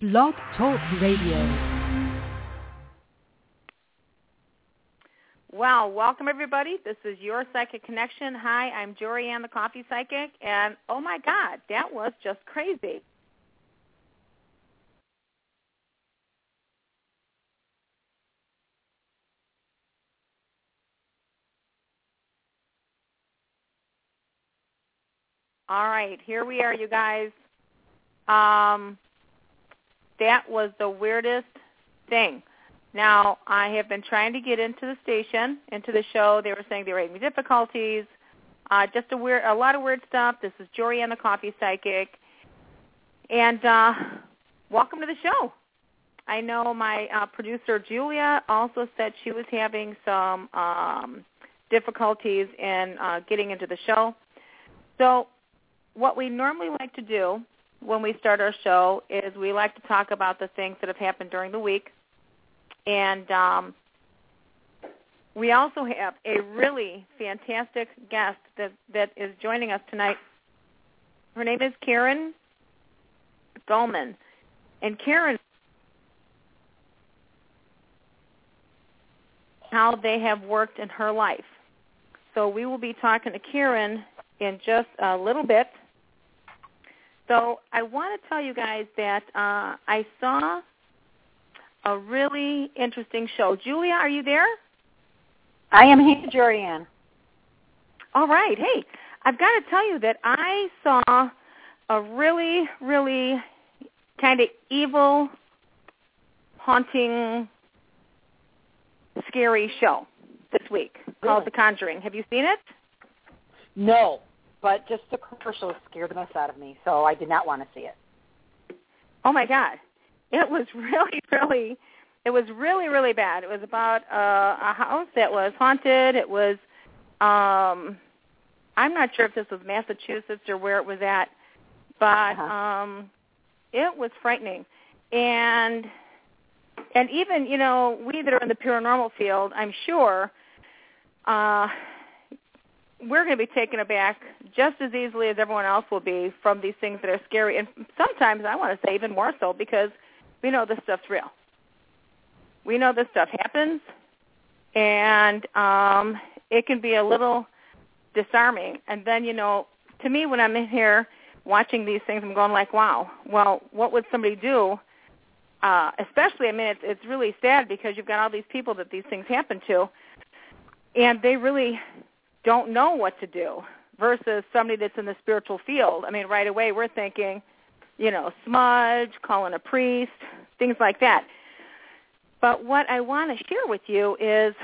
Blog Talk Radio. Well, welcome everybody. This is your Psychic Connection. Hi, I'm Jorianne the Coffee Psychic, and oh my God, that was just crazy. All right, here we are, you guys. Um, that was the weirdest thing. Now, I have been trying to get into the station, into the show. They were saying they were having difficulties. Uh, just a weird, a lot of weird stuff. This is Jorianne the Coffee Psychic, and uh, welcome to the show. I know my uh, producer Julia also said she was having some um, difficulties in uh, getting into the show. So, what we normally like to do when we start our show is we like to talk about the things that have happened during the week. And um, we also have a really fantastic guest that, that is joining us tonight. Her name is Karen Dahlman. And Karen, how they have worked in her life. So we will be talking to Karen in just a little bit. So I want to tell you guys that uh, I saw a really interesting show. Julia, are you there? I am here, Jorianne. All right. Hey, I've got to tell you that I saw a really, really kind of evil, haunting, scary show this week really? called The Conjuring. Have you seen it? No but just the commercial scared the mess out of me, so I did not want to see it. Oh my god, it was really, really, it was really, really bad. It was about uh, a house that was haunted. It was, um, I'm not sure if this was Massachusetts or where it was at, but uh-huh. um, it was frightening, and and even you know we that are in the paranormal field, I'm sure. Uh, we're going to be taken aback just as easily as everyone else will be from these things that are scary. And sometimes I want to say even more so because we know this stuff's real. We know this stuff happens, and um, it can be a little disarming. And then, you know, to me, when I'm in here watching these things, I'm going like, wow, well, what would somebody do? Uh, especially, I mean, it's, it's really sad because you've got all these people that these things happen to, and they really don't know what to do versus somebody that's in the spiritual field. I mean, right away we're thinking, you know, smudge, calling a priest, things like that. But what I want to share with you is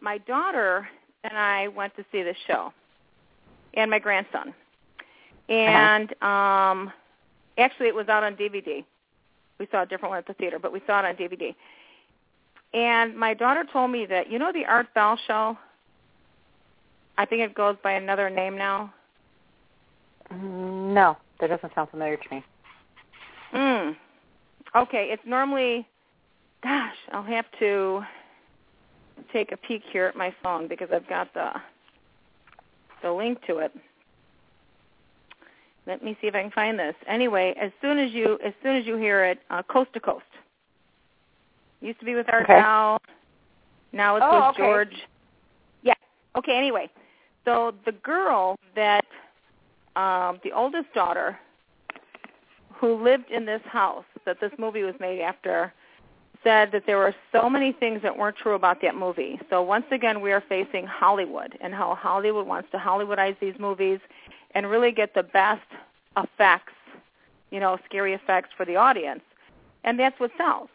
my daughter and I went to see this show, and my grandson. And um, actually, it was out on DVD. We saw a different one at the theater, but we saw it on DVD. And my daughter told me that you know the Art Bell show I think it goes by another name now. Mm, no, that doesn't sound familiar to me. Hmm. Okay, it's normally. Gosh, I'll have to take a peek here at my phone because I've got the the link to it. Let me see if I can find this. Anyway, as soon as you as soon as you hear it, uh, coast to coast. Used to be with Art okay. Now. Now it's oh, with okay. George. Yeah. Okay. Anyway, so the girl that um, the oldest daughter who lived in this house that this movie was made after said that there were so many things that weren't true about that movie. So once again, we are facing Hollywood and how Hollywood wants to Hollywoodize these movies and really get the best effects, you know, scary effects for the audience. And that's what sells.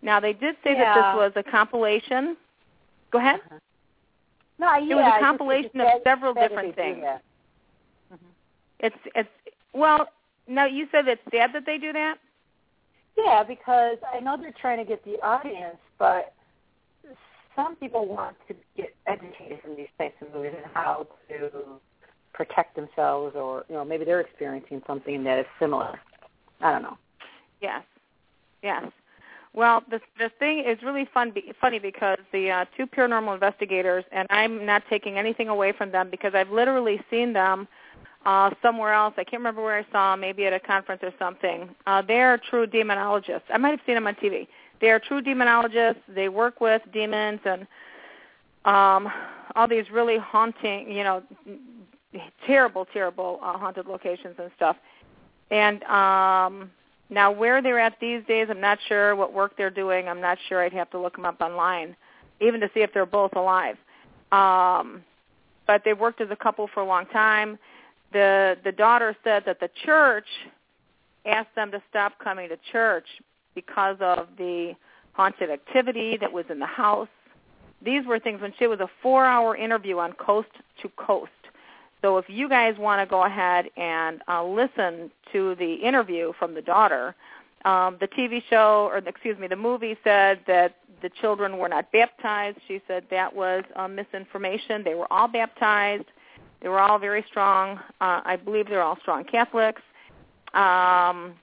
Now, they did say yeah. that this was a compilation. Go ahead. Uh-huh. No, yeah, it was a compilation of several different things. Mm-hmm. It's it's well. Now you said it's sad that they do that. Yeah, because I know they're trying to get the audience, but some people want to get educated from these types of movies and how to protect themselves, or you know, maybe they're experiencing something that is similar. I don't know. Yes, yes. Well, the the thing is really fun, be, funny because the uh, two paranormal investigators, and I'm not taking anything away from them because I've literally seen them uh, somewhere else. I can't remember where I saw them, maybe at a conference or something. Uh, they're true demonologists. I might have seen them on TV. They are true demonologists. They work with demons and um, all these really haunting, you know, terrible, terrible uh, haunted locations and stuff. And um, now where they're at these days, I'm not sure what work they're doing. I'm not sure. I'd have to look them up online, even to see if they're both alive. Um, but they've worked as a couple for a long time. The the daughter said that the church asked them to stop coming to church because of the haunted activity that was in the house. These were things when she was a four-hour interview on Coast to Coast. So if you guys want to go ahead and uh, listen to the interview from the daughter, um, the TV show, or excuse me, the movie said that the children were not baptized. She said that was uh, misinformation. They were all baptized. They were all very strong. Uh, I believe they're all strong Catholics. Um,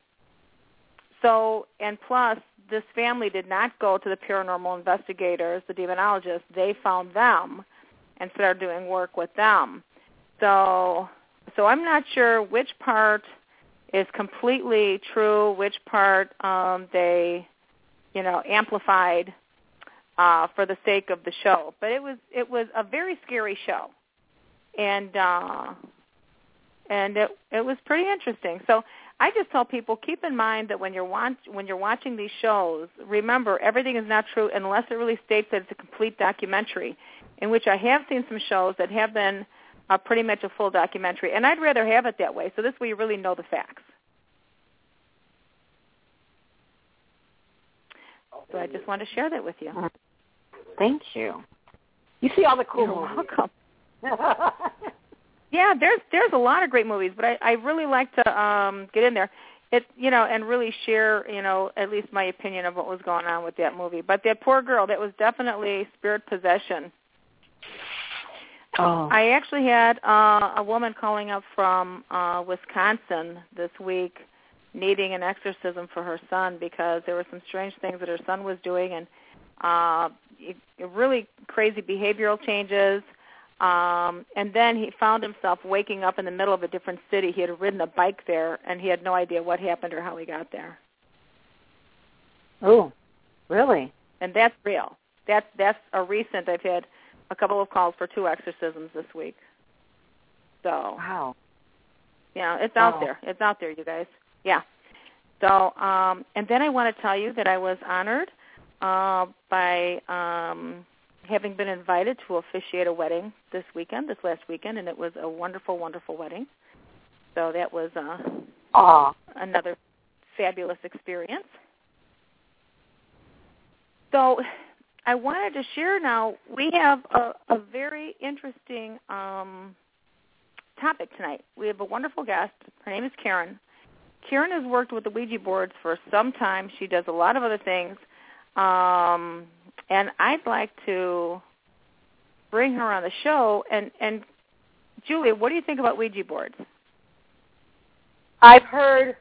so, and plus, this family did not go to the paranormal investigators, the demonologists. They found them and started doing work with them. So, so I'm not sure which part is completely true, which part um, they, you know, amplified uh, for the sake of the show. But it was it was a very scary show, and uh, and it it was pretty interesting. So I just tell people keep in mind that when you're watch, when you're watching these shows, remember everything is not true unless it really states that it's a complete documentary. In which I have seen some shows that have been uh, pretty much a full documentary, and I'd rather have it that way. So this way you really know the facts. So I just wanted to share that with you. Thank you. You see all the cool You're movies. welcome. yeah, there's there's a lot of great movies, but I, I really like to um get in there. It you know, and really share, you know, at least my opinion of what was going on with that movie. But that poor girl, that was definitely spirit possession. Oh. I actually had uh, a woman calling up from uh, Wisconsin this week needing an exorcism for her son because there were some strange things that her son was doing and uh, it, it really crazy behavioral changes. Um, and then he found himself waking up in the middle of a different city. He had ridden a bike there, and he had no idea what happened or how he got there. Oh, really? And that's real. That's that's a recent. I've had a couple of calls for two exorcisms this week. So Wow. yeah, it's out there. It's out there, you guys. Yeah. So um, and then I want to tell you that I was honored uh, by um, having been invited to officiate a wedding this weekend, this last weekend, and it was a wonderful, wonderful wedding. So that was uh, Aw. another fabulous experience. So I wanted to share now, we have a, a very interesting um, topic tonight. We have a wonderful guest. Her name is Karen. Karen has worked with the Ouija boards for some time. She does a lot of other things. Um, and I'd like to bring her on the show. And, and Julia, what do you think about Ouija boards? I've heard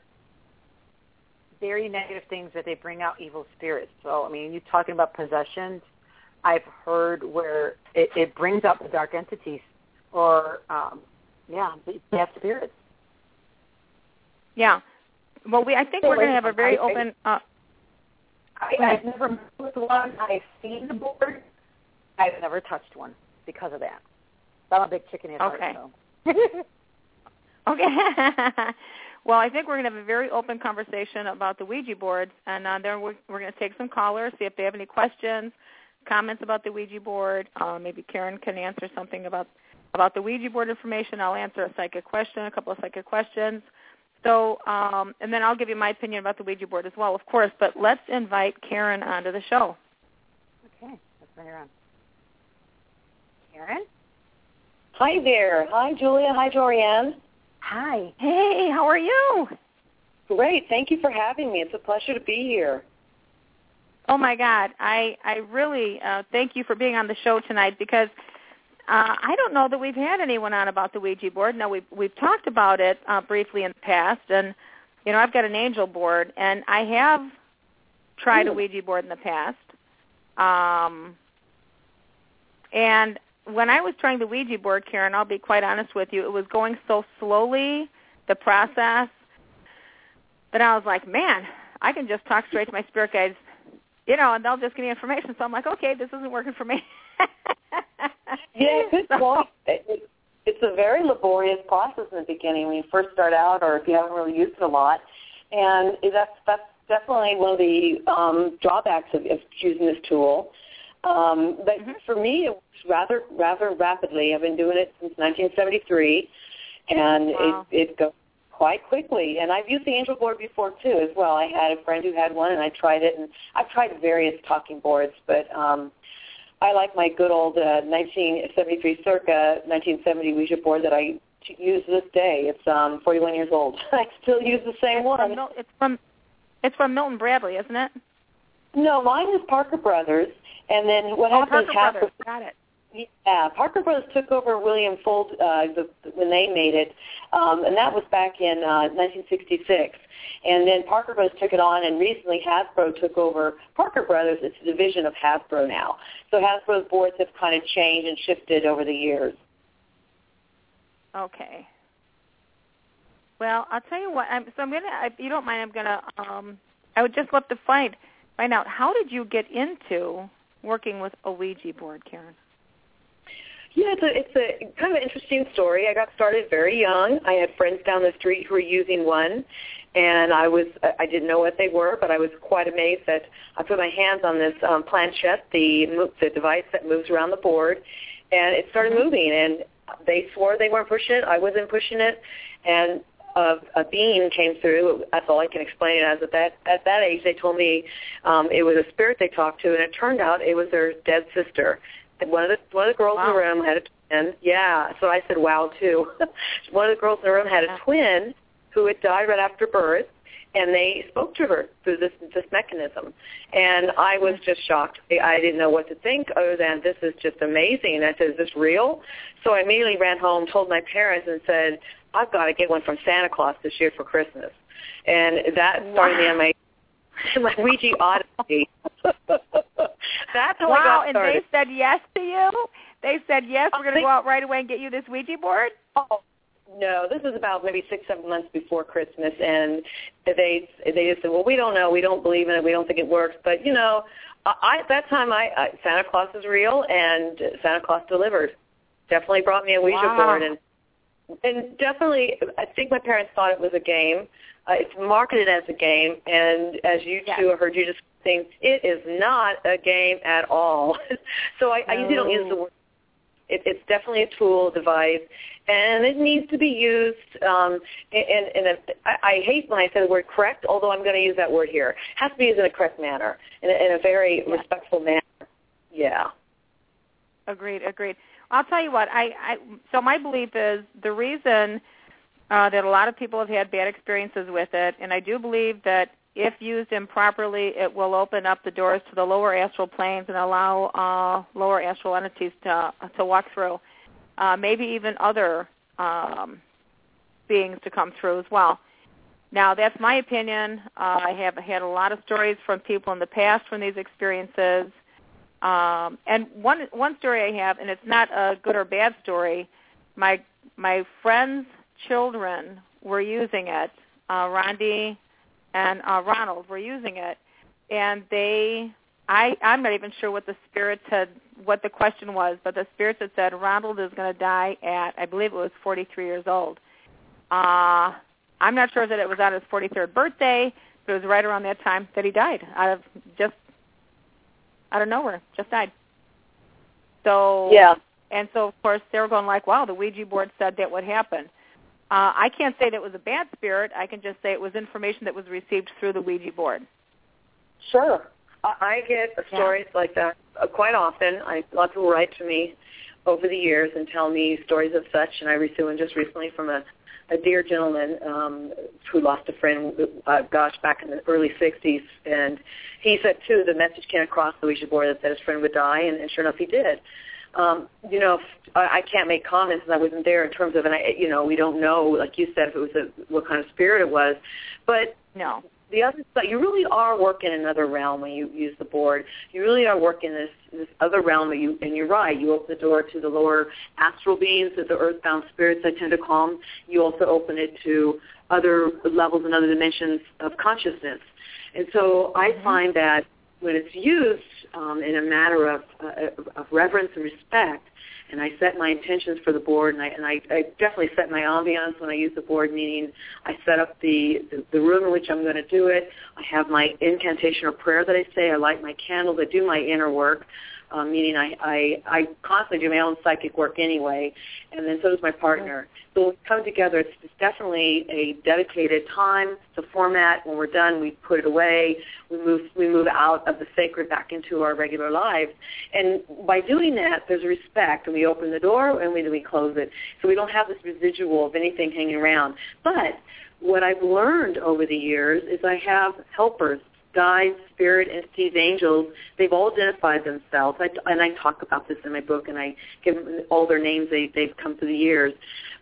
very negative things that they bring out evil spirits. So, I mean, you talking about possessions. I've heard where it, it brings out the dark entities or, um, yeah, the bad spirits. Yeah. Well, we I think we're going to have a very open. Uh, I, I've never met with one. I've seen the board. I've never touched one because of that. So I'm a big chicken heart, Okay. so. okay. well, I think we're going to have a very open conversation about the Ouija boards, and uh, then we're, we're going to take some callers, see if they have any questions, comments about the Ouija board. Uh, maybe Karen can answer something about about the Ouija board information. I'll answer a psychic question, a couple of psychic questions. So, um, and then I'll give you my opinion about the Ouija board as well, of course. But let's invite Karen onto the show. Okay, let's bring her on. Karen? Hi there. Hi, Julia. Hi, Jorianne. Hi. Hey, how are you? Great. Thank you for having me. It's a pleasure to be here. Oh my God, I I really uh, thank you for being on the show tonight because uh, I don't know that we've had anyone on about the Ouija board. No, we've we've talked about it uh, briefly in the past, and you know I've got an angel board, and I have tried a Ouija board in the past, um, and when I was trying the Ouija board, Karen, I'll be quite honest with you, it was going so slowly, the process, that I was like, man, I can just talk straight to my spirit guides, you know, and they'll just give me information. So I'm like, okay, this isn't working for me. yeah, good so, point. It's a very laborious process in the beginning when you first start out, or if you haven't really used it a lot. And that's that's definitely one of the um, drawbacks of, of choosing this tool. Um, but Mhm. for me, it was rather rather rapidly. I've been doing it since 1973, and Wow. it it goes quite quickly. And I've used the Angel board before too, as well. I had a friend who had one, and I tried it. And I've tried various talking boards, but um, I like my good old uh, 1973 circa 1970 Ouija board that I t- use this day. It's um, 41 years old. I still use the same it's one. from, Mil- it's from it's from Milton Bradley, isn't it? No, mine is Parker Brothers. And then what oh, happened Parker half Brothers. Got it. Yeah, Parker Brothers took over William Fuld uh, the, when they made it, um, and that was back in uh, 1966. And then Parker Brothers took it on, and recently Hasbro took over Parker Brothers. It's a division of Hasbro now. So Hasbro's boards have kind of changed and shifted over the years. Okay. Well, I'll tell you what. I'm, so I'm gonna, if you don't mind, I'm gonna. Um, I would just love to find find out how did you get into working with a Ouija board, Karen? Yeah, it's a it's a kind of an interesting story. I got started very young. I had friends down the street who were using one, and I was I didn't know what they were, but I was quite amazed that I put my hands on this um, planchette, the the device that moves around the board, and it started moving. And they swore they weren't pushing it. I wasn't pushing it, and a, a being came through. That's all I can explain it as. At that at that age, they told me um, it was a spirit they talked to, and it turned out it was their dead sister. And one of the one of the girls in the room had a twin. Yeah, so I said, "Wow!" too. one of the girls in the room had a twin who had died right after birth, and they spoke to her through this this mechanism. And I was mm-hmm. just shocked. I- I didn't know what to think other than this is just amazing. I said, "Is this real?" So I immediately ran home, told my parents, and said, "I've got to get one from Santa Claus this year for Christmas." And that started me on my my Ouija odyssey. That's how I wow, and they said yes to you. They said yes. We're going to go out right away and get you this Ouija board. Oh no, this was about maybe six, seven months before Christmas, and they they just said, "Well, we don't know, we don't believe in it, we don't think it works." But you know, I at that time, I, I Santa Claus is real, and Santa Claus delivered. Definitely brought me a Ouija Wow. board, and and definitely, I think my parents thought it was a game. Uh, it's marketed as a game, and as you Yes. two heard you just think it is not a game at all. so I, I usually don't use the word it, it's definitely a tool, device, and it needs to be used. Um, in, in a, I, I hate when I say the word correct, although I'm going to use that word here. It has to be used in a correct manner, in a, in a very Yeah. respectful manner. Yeah. Agreed, agreed. I'll tell you what. I, I so my belief is the reason uh, that a lot of people have had bad experiences with it, and I do believe that if used improperly, it will open up the doors to the lower astral planes and allow uh, lower astral entities to to walk through. Uh, maybe even other um, beings to come through as well. Now, that's my opinion. Uh, I have had a lot of stories from people in the past from these experiences. Um, and one one story I have, and it's not a good or bad story. My my friends' children were using it. Uh, Rondi and uh, Ronald were using it, and they. I I'm not even sure what the spirits had what the question was, but the spirits had said Ronald is going to die at I believe it was 43 years old. Uh, I'm not sure that it was on his 43rd birthday, but it was right around that time that he died out of just out of nowhere, just died. So Yeah. and so of course they were going like, wow, the Ouija board said that would happen. Uh, I can't say that it was a bad spirit. I can just say it was information that was received through the Ouija board. Sure. I, get Yeah. stories like that uh, quite often. I, lot of people write to me over the years and tell me stories of such, and I received one just recently from a, a dear gentleman um, who lost a friend, uh, gosh, back in the early 60s, and he said, too, the message came across the Ouija board that said his friend would die, and, and sure enough, he did. Um, you know, I, I can't make comments, and I wasn't there in terms of, and I, you know, we don't know, like you said, if it was a what kind of spirit it was, but No. The other side, you really are working another realm when you use the board. You really are working this this other realm. That you and you're right. You open the door to the lower astral beings, to the earthbound spirits. I tend to call them. You also open it to other levels and other dimensions of consciousness. And so I mm-hmm. find that when it's used um, in a matter of, uh, of reverence and respect, and I set my intentions for the board, and I and I, I definitely set my ambiance when I use the board, meaning I set up the, the the room in which I'm going to do it. I have my incantation or prayer that I say. I light my candles. I do my inner work um, meaning I, I, I constantly do my own psychic work anyway, and then so does my partner. So when we come together, it's, it's definitely a dedicated time. The format. When we're done, we put it away. We move we move out of the sacred back into our regular lives, and by doing that, there's respect, and we open the door and we we close it, so we don't have this residual of anything hanging around. But what I've learned over the years is I have helpers guides, spirit entities, angels, they've all identified themselves. I, and I talk about this in my book, and I give them all their names. They, they've come through the years.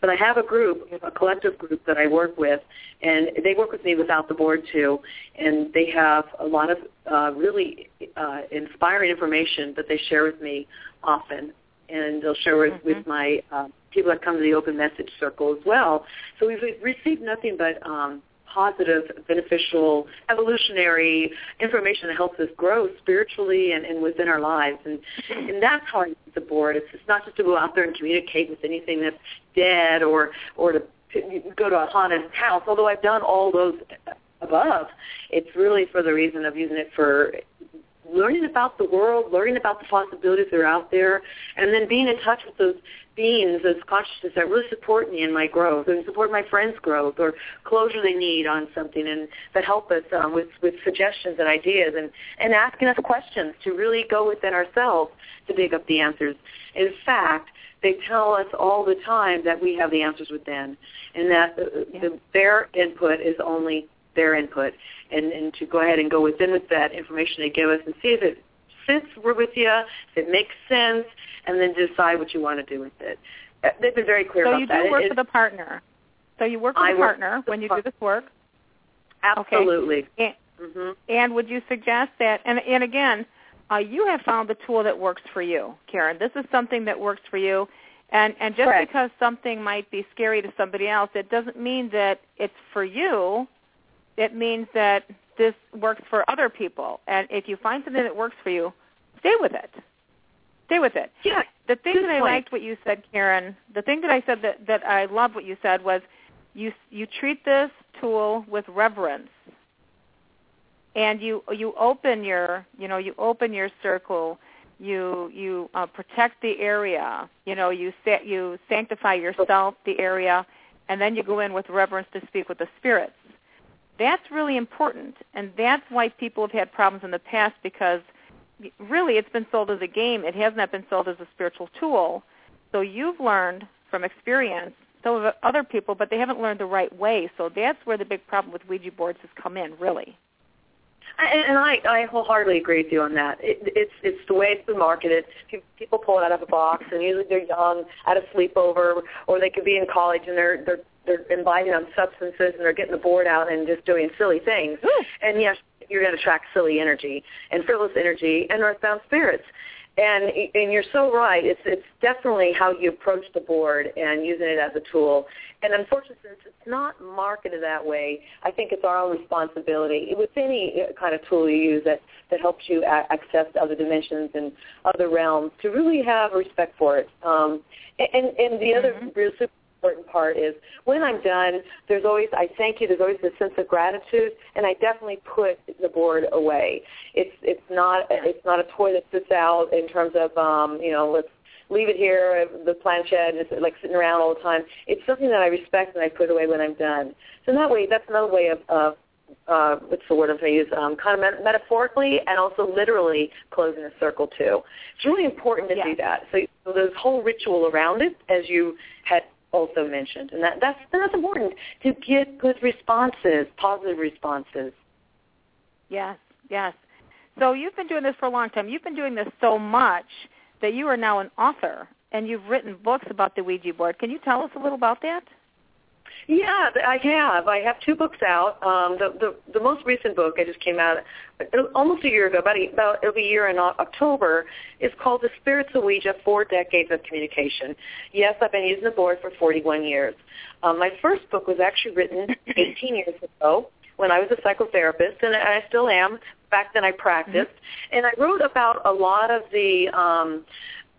But I have a group, a collective group that I work with, and they work with me without the board too. And they have a lot of uh, really uh, inspiring information that they share with me often, and they'll share with, mm-hmm. with my uh, people that come to the open message circle as well. So we've received nothing but um, positive, beneficial, evolutionary information that helps us grow spiritually and, and within our lives. And, and that's how I use the board. It's, it's not just to go out there and communicate with anything that's dead or, or to, to go to a haunted house, although I've done all those above. It's really for the reason of using it for learning about the world, learning about the possibilities that are out there, and then being in touch with those beings, those consciousness that really support me in my growth and support my friends' growth or closure they need on something and that help us um, with, with suggestions and ideas and, and asking us questions to really go within ourselves to dig up the answers. In fact, they tell us all the time that we have the answers within and that the, yeah. the, their input is only their input and, and to go ahead and go within with that information they give us and see if it fits We're with you, if it makes sense, and then decide what you want to do with it. Uh, they've been very clear so about that. So you do work it, with a partner. So you work with I a partner when you do this work. Absolutely. Okay. And, mm-hmm. and would you suggest that? And and again, uh, you have found the tool that works for you, Karen. This is something that works for you. And and just Correct. because something might be scary to somebody else, it doesn't mean that it's for you. It means that this works for other people. And if you find something that works for you, stay with it. Stay with it. Yeah. The thing that I point. liked what you said, Karen. The thing that I said that that I love what you said was, you you treat this tool with reverence, and you you open your you know you open your circle. You you uh, protect the area. You know you sa- you sanctify yourself, the area, and then you go in with reverence to speak with the spirits. That's really important, and that's why people have had problems in the past because really it's been sold as a game. It has not been sold as a spiritual tool. So you've learned from experience. So have other people, but they haven't learned the right way. So that's where the big problem with Ouija boards has come in, really. And, and I, I wholeheartely agree with you on that. It, it's it's the way it's been marketed. People pull it out of a box, and usually they're young, at a sleepover, or they could be in college and they're they're they're imbibing on substances and they're getting the board out and just doing silly things. Ooh. And yes, you're going to attract silly energy and frivolous energy and earthbound spirits. And and you're so right. It's it's definitely how you approach the board and using it as a tool. And unfortunately, since it's not marketed that way, I think it's our own responsibility with any kind of tool you use that that helps you access other dimensions and other realms to really have respect for it. Um, and and the other Mm-hmm. real super important part is when I'm done, there's always I thank you. There's always this sense of gratitude, and I definitely put the board away. It's it's not it's not a toy that sits out in terms of um, you know let's leave it here, the planchette, and it's like sitting around all the time. It's something that I respect and I put away when I'm done. So in that way, that's another way of, of uh, what's the word I'm going to use, um, kind of met- metaphorically and also literally closing a circle too. It's really important to Yeah. do that. So, so there's whole ritual around it, as you had also mentioned, and that, that's that's important to get good responses, positive responses. Yes, yes. So you've been doing this for a long time. You've been doing this so much that you are now an author, and you've written books about the Ouija board. Can you tell us a little about that? Yeah, I have. I have two books out. Um, the, the the most recent book I just came out almost a year ago, about, a, about it'll be a year in October, is called The Spirits of Ouija, Four Decades of Communication. Yes, I've been using the board for 41 years. Um, my first book was actually written 18 years ago when I was a psychotherapist, and I still am. Back then I practiced, mm-hmm. and I wrote about a lot of the um,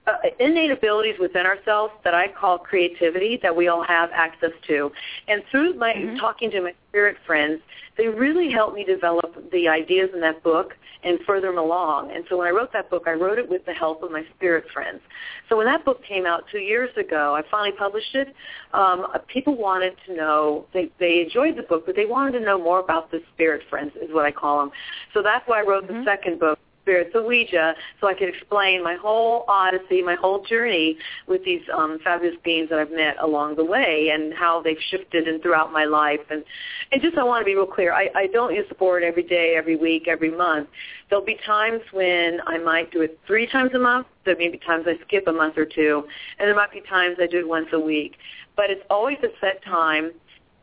uh, innate abilities within ourselves that I call creativity that we all have access to. And through my mm-hmm. talking to my spirit friends, they really helped me develop the ideas in that book and further them along. And so when I wrote that book, I wrote it with the help of my spirit friends. So when that book came out two years ago, I finally published it. Um, people wanted to know, they, they enjoyed the book, but they wanted to know more about the spirit friends is what I call them. So that's why I wrote mm-hmm. the second book, spirits of Ouija so I could explain my whole odyssey, my whole journey with these um, fabulous beings that I've met along the way and how they've shifted and throughout my life. And, and just I want to be real clear, I, I don't use the board every day, every week, every month. There'll be times when I might do it three times a month. There may be times I skip a month or two. And there might be times I do it once a week. But it's always a set time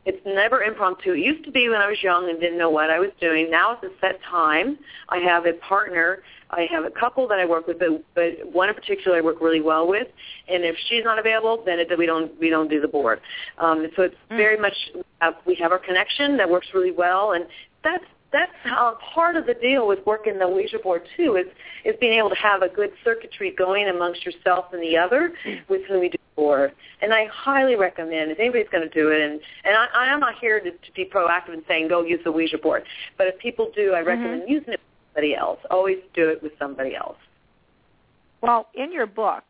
it's never impromptu. It used to be when I was young and didn't know what I was doing. Now it's a set time. I have a partner. I have a couple that I work with, but, but one in particular I work really well with. And if she's not available, then it, we don't we don't do the board. Um, so it's mm. very much uh, we have our connection that works really well, and that's that's how part of the deal with working the Ouija board too is is being able to have a good circuitry going amongst yourself and the other with whom you do the board. And I highly recommend if anybody's going to do it, and and I, I am not here to, to be proactive and saying go use the Ouija board, but if people do, I recommend mm-hmm. using it with somebody else. Always do it with somebody else. Well, in your book,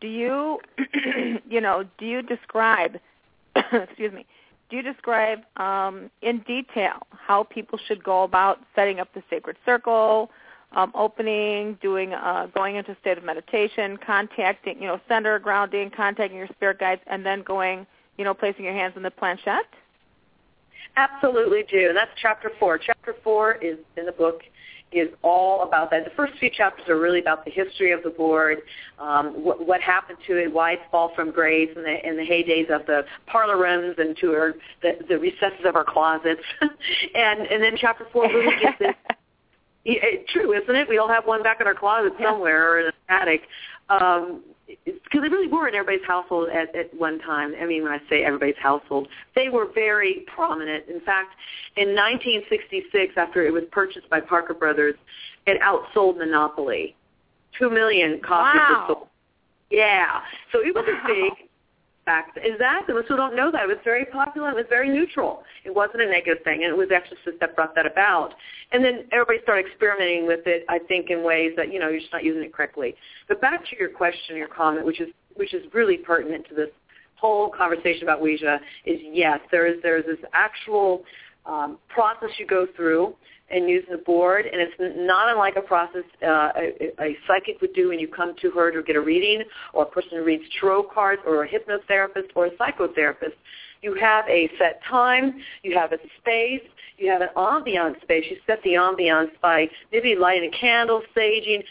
do you you know do you describe excuse me do you describe um, in detail how people should go about setting up the sacred circle, um, opening, doing, uh, going into a state of meditation, contacting, you know, center grounding, contacting your spirit guides, and then going, you know, placing your hands on the planchette? Absolutely do, and that's chapter four. Chapter four is in the book is all about that. The first few chapters are really about the history of the board, um, what, what happened to it, why it fall from grace in the in the heydays of the parlor rooms and to our, the, the recesses of our closets, and and then chapter four really gets this. It, true, isn't it? We all have one back in our closet somewhere or in an attic. Um, because they really were in everybody's household at, at one time. I mean, when I say everybody's household, they were very prominent. In fact, in 1966, after it was purchased by Parker Brothers, it outsold Monopoly. Two million copies wow. were sold. Yeah, so it was wow. a big fact. Exactly. Most people don't know that. It was very popular. It was very neutral. It wasn't a negative thing, and it was Exorcist that brought that about. And then everybody started experimenting with it, I think, in ways that, you know, you're just not using it correctly. But back to your question, your comment, which is which is really pertinent to this whole conversation about Ouija, is yes, there is there is this actual um, process you go through and use the board, and it's not unlike a process uh, a, a psychic would do when you come to her to get a reading, or a person who reads tarot cards, or a hypnotherapist, or a psychotherapist. You have a set time, you have a space, you have an ambiance space. You set the ambiance by maybe lighting a candle, saging,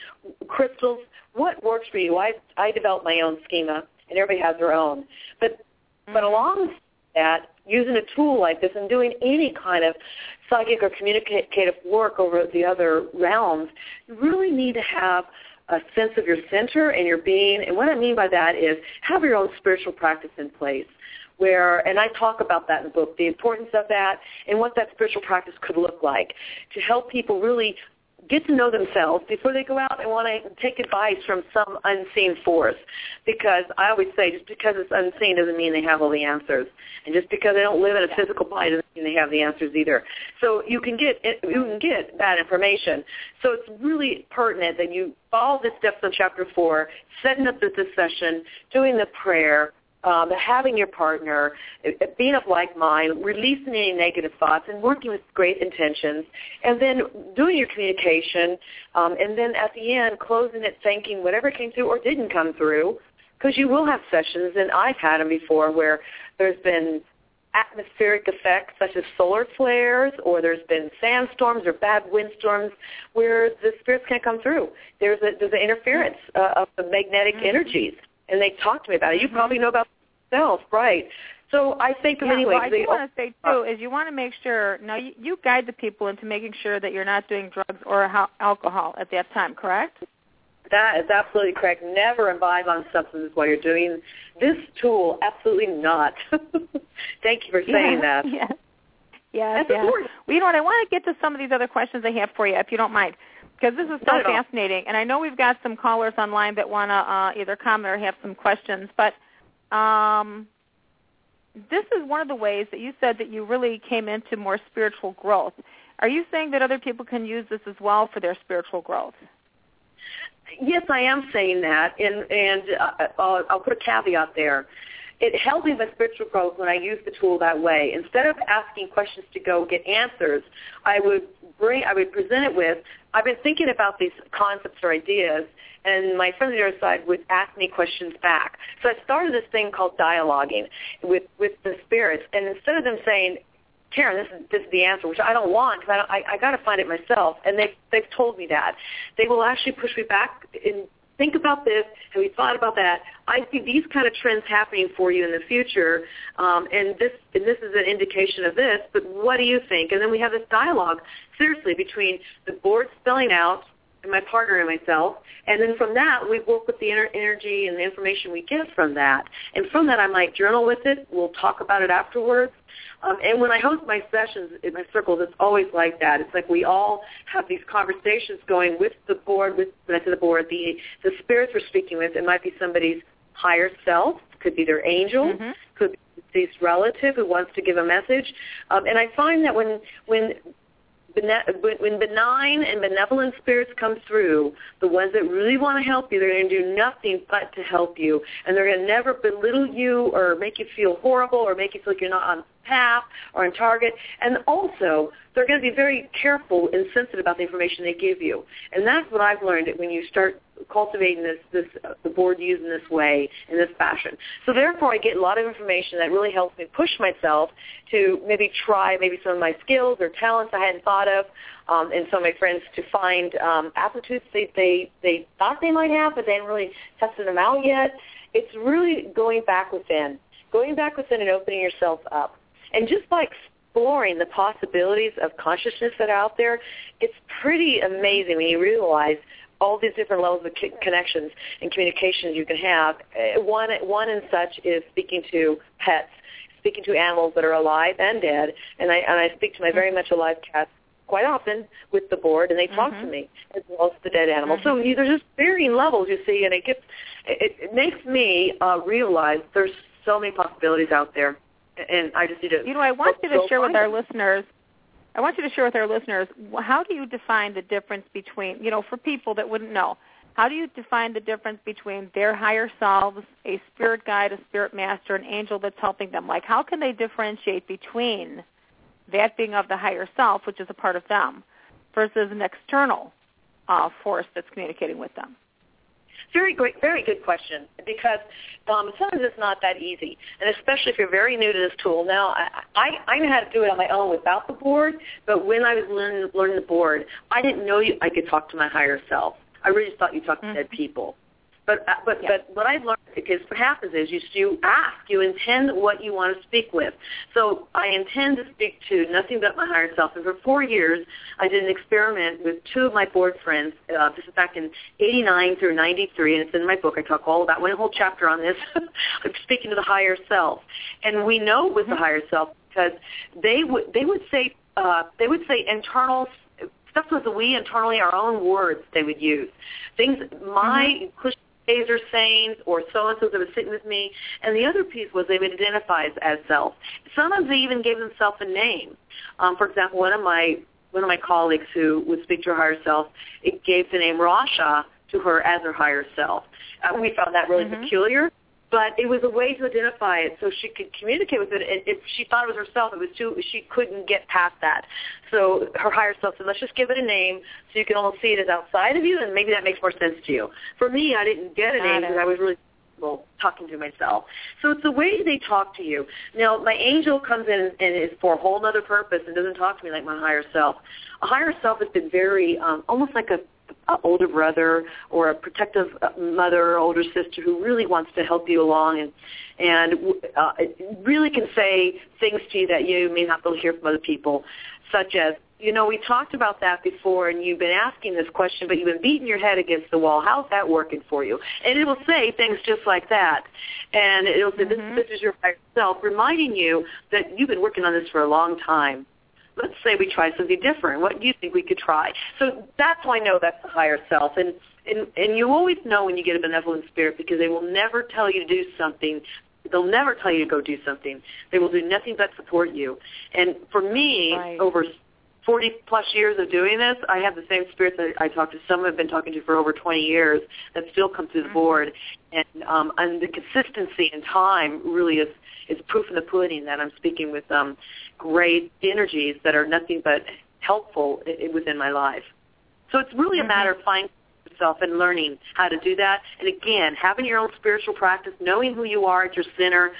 crystals. What works for you? I I developed my own schema, and everybody has their own. But but mm-hmm. along that, using a tool like this and doing any kind of psychic or communicative work over the other realms, you really need to have a sense of your center and your being. And what I mean by that is have your own spiritual practice in place where, and I talk about that in the book, the importance of that and what that spiritual practice could look like to help people really get to know themselves before they go out and want to take advice from some unseen force. Because I always say, just because it's unseen doesn't mean they have all the answers, and just because they don't live in a physical body doesn't mean they have the answers either. So you can get you can get that information. So it's really pertinent that you follow the steps of chapter four, setting up the session, doing the prayer, um, having your partner, uh, being of like mind, releasing any negative thoughts, and working with great intentions, and then doing your communication, um, and then at the end closing it, thanking whatever came through or didn't come through, because you will have sessions, and I've had them before where there's been atmospheric effects such as solar flares or there's been sandstorms or bad windstorms where the spirits can't come through. There's a, there's an interference uh, of the magnetic mm-hmm. energies and they talk to me about it. You probably mm-hmm. know about yourself, right? So I think yeah, anyway. Well, I do want to say too is you want to make sure now you, you guide the people into making sure that you're not doing drugs or alcohol at that time, correct? That is absolutely correct. Never imbibe on substances while you're doing this tool. Absolutely not. Thank you for saying yeah, that. Yeah. Yes, yes. Well, you know what? I want to get to some of these other questions I have for you, if you don't mind, because this is so Not at all. fascinating. And I know we've got some callers online that want to uh, either comment or have some questions. But um, this is one of the ways that you said that you really came into more spiritual growth. Are you saying that other people can use this as well for their spiritual growth? Yes, I am saying that, and and uh, I'll, I'll put a caveat there. It helped me with spiritual growth when I used the tool that way. Instead of asking questions to go get answers, I would bring, I would present it with. I've been thinking about these concepts or ideas, and my friends on the other side would ask me questions back. So I started this thing called dialoguing with with the spirits, and instead of them saying, Karen, this is this is the answer, which I don't want because I, I I got to find it myself. And they they've told me that they will actually push me back and think about this. Have you thought about that? I see these kind of trends happening for you in the future, um, and this and this is an indication of this. But what do you think? And then we have this dialogue, seriously, between the board spelling out and my partner and myself. And then from that, we work with the energy and the information we get from that. And from that, I might journal with it. We'll talk about it afterwards. Um, and when I host my sessions in my circles, it's always like that. It's like we all have these conversations going with the board, with say the board, the the spirits we're speaking with. It might be somebody's higher self, could be their angel, Mhm. could be deceased relative who wants to give a message. Um, and I find that when when when when benign and benevolent spirits come through, the ones that really want to help you, they're going to do nothing but to help you, and they're going to never belittle you or make you feel horrible or make you feel like you're not on path or on target. And also, they're going to be very careful and sensitive about the information they give you. And that's what I've learned when you start cultivating this this uh, the board used in this way in this fashion. So therefore, I get a lot of information that really helps me push myself to maybe try maybe some of my skills or talents I hadn't thought of, um, and some of my friends to find um, aptitudes they they they thought they might have, but they hadn't really tested them out yet. It's really going back within, going back within and opening yourself up, and just by exploring the possibilities of consciousness that are out there, it's pretty amazing when you realize all these different levels of c- connections and communications you can have. Uh, One, one and such is speaking to pets, speaking to animals that are alive and dead, and I and I speak to my very much alive cats quite often with the board, and they talk to Mhm. me as well as the dead animals. So you, there's just varying levels you see, and it gets it, it makes me uh, realize there's so many possibilities out there, and I just need to. You know, I want you to share with our them. listeners. I want you to share with our listeners how do you define the difference between, you know, for people that wouldn't know, how do you define the difference between their higher selves, a spirit guide, a spirit master, an angel that's helping them? Like, how can they differentiate between that being of the higher self, which is a part of them, versus an external uh, force that's communicating with them? Very great, very good question because um, sometimes it's not that easy, and especially if you're very new to this tool. Now, I, I I know how to do it on my own without the board, but when I was learning learning the board, I didn't know you, I could talk to my higher self. I really just thought you talked to dead people. But uh, but Yeah. but what I've learned is what happens is you you ask, you intend what you want to speak with. So I intend to speak to nothing but my higher self. And for four years, I did an experiment with two of my board friends. Uh, this is back in '89 through '93, and it's in my book. I talk all about one whole chapter on this. I'm speaking to the higher self, and we know it was the higher self because they would they would say uh, they would say internal stuff with the we internally our own words they would use things my cliches or sayings or so and so that was sitting with me. And the other piece was they would identify as, as self. Sometimes they even gave themselves a name. Um, for example one of my one of my colleagues who would speak to her higher self it gave the name rasha to her as her higher self. Uh, we found that really Mhm. peculiar but it was a way to identify it so she could communicate with it. And if she thought it was herself, it was too, she couldn't get past that. So her higher self said, let's just give it a name so you can almost see it as outside of you, and maybe that makes more sense to you. For me, I didn't get a Got name because I was really well, talking to myself. So it's the way they talk to you. Now, my angel comes in and is for a whole other purpose and doesn't talk to me like my higher self. A higher self has been very, um, almost like a older brother or a protective uh, mother or older sister who really wants to help you along and and uh, really can say things to you that you may not be able to hear from other people, such as you know, we talked about that before, and you've been asking this question, but you've been beating your head against the wall. How's that working for you? And it will say things just like that, and it'll say, mm-hmm. this, "This is your higher self," reminding you that you've been working on this for a long time. Let's say we try something different. What do you think we could try? So that's why I know that's the higher self, and and and you always know when you get a benevolent spirit because they will never tell you to do something They'll never tell you to go do something. They will do nothing but support you. And for me, right. over 40 plus years of doing this, I have the same spirits that I talk to. Some I've been talking to for over 20 years that still come through the Mm-hmm. board, and um, and the consistency and time really is is proof in the pudding that I'm speaking with um, great energies that are nothing but helpful I- I- within my life. So it's really a Mhm. matter of finding yourself and learning how to do that. And again, having your own spiritual practice, knowing who you are at your center,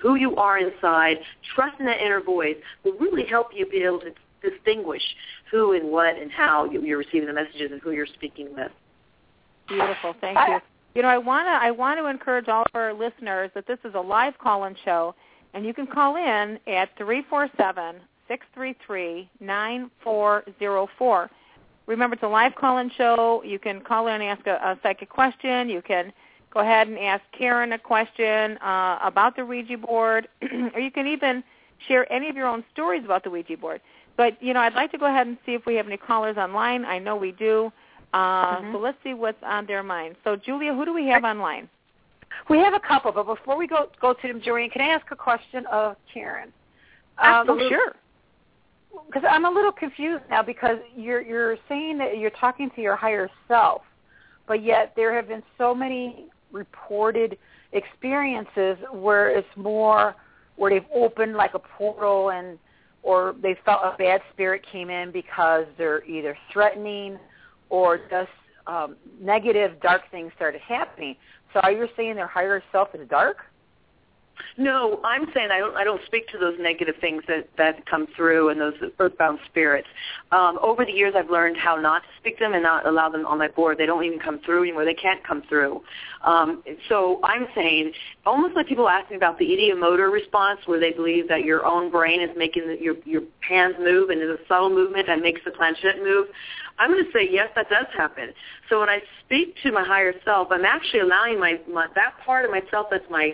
who you are inside, trusting that inner voice will really help you be able to distinguish who and what and how you- you're receiving the messages and who you're speaking with. Beautiful. Thank you. You know, I want to I want to encourage all of our listeners that this is a live call-in show, and you can call in at three four seven six three three nine four zero four. Remember, it's a live call-in show. You can call in and ask a, a psychic question. You can go ahead and ask Karen a question uh, about the Ouija board, or you can even share any of your own stories about the Ouija board. But you know, I'd like to go ahead and see if we have any callers online. I know we do. Uh, Mhm. So let's see what's on their mind. So, Julia, who do we have online? We have a couple, but before we go go to them, Jorianne, can I ask a question of Karen? oh, sure. Because I'm a little confused now because you're you're saying that you're talking to your higher self, but yet there have been so many reported experiences where it's more where they've opened like a portal and or they felt a bad spirit came in because they're either threatening or just um, negative dark things started happening. So are you saying their higher self is dark? No, I'm saying I don't. I don't speak to those negative things that that come through and those earthbound spirits. Um, over the years, I've learned how not to speak them and not allow them on my board. They don't even come through anymore. They can't come through. Um, so I'm saying, almost like people ask me about the ideomotor response, where they believe that your own brain is making the, your your hands move and there's a subtle movement that makes the planchette move. I'm going to say yes, that does happen. So when I speak to my higher self, I'm actually allowing my, my that part of myself that's my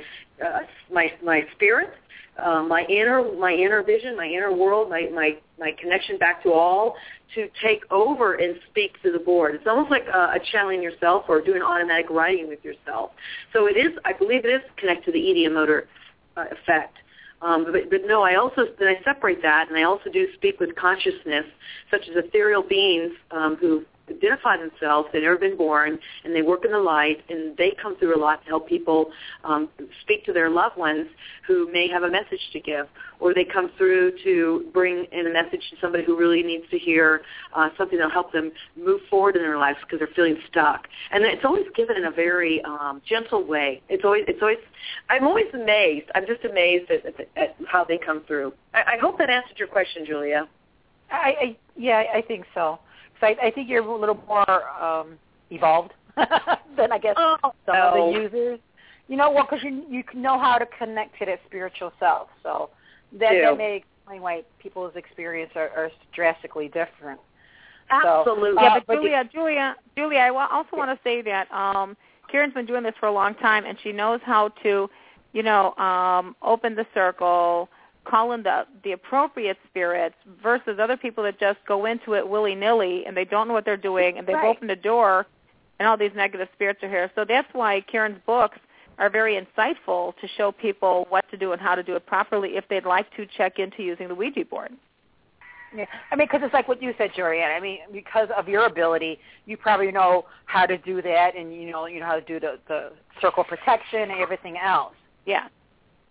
my my spirit, uh, my inner my inner vision, my inner world, my my my connection back to all, to take over and speak to the board. It's almost like uh, a channeling yourself or doing automatic writing with yourself. So it is, I believe, it is connected to the ideomotor uh, effect. Um, but, but no, I also then I separate that, and I also do speak with consciousness, such as ethereal beings um, who identify themselves. They've never been born, and they work in the light, and they come through a lot to help people um, speak to their loved ones who may have a message to give, or they come through to bring in a message to somebody who really needs to hear uh, something that'll help them move forward in their lives because they're feeling stuck. And it's always given in a very um, gentle way. It's always, it's always. I'm always amazed. I'm just amazed at, at, at how they come through. I, I hope that answered your question, Julia. I, I yeah, I think so. So I, I think you're a little more um, evolved than I guess Oh, some no. of the users. You know, well, because you you know how to connect to that spiritual self. So that that may explain why people's experience are, are drastically different. So, Absolutely. Yeah, Uh, but but the- Julia, Julia, Julia, I also want to say that um, Karen's been doing this for a long time, and she knows how to, you know, um, open the circle, call in the the appropriate spirits versus other people that just go into it willy nilly and they don't know what they're doing, and they've Right. opened a door, and all these negative spirits are here. So that's why Karen's books are very insightful to show people what to do and how to do it properly if they'd like to check into using the Ouija board. Yeah, I mean, because it's like what you said, Jorianne. I mean, because of your ability, you probably know how to do that, and you know, you know how to do the the circle protection and everything else. Yeah.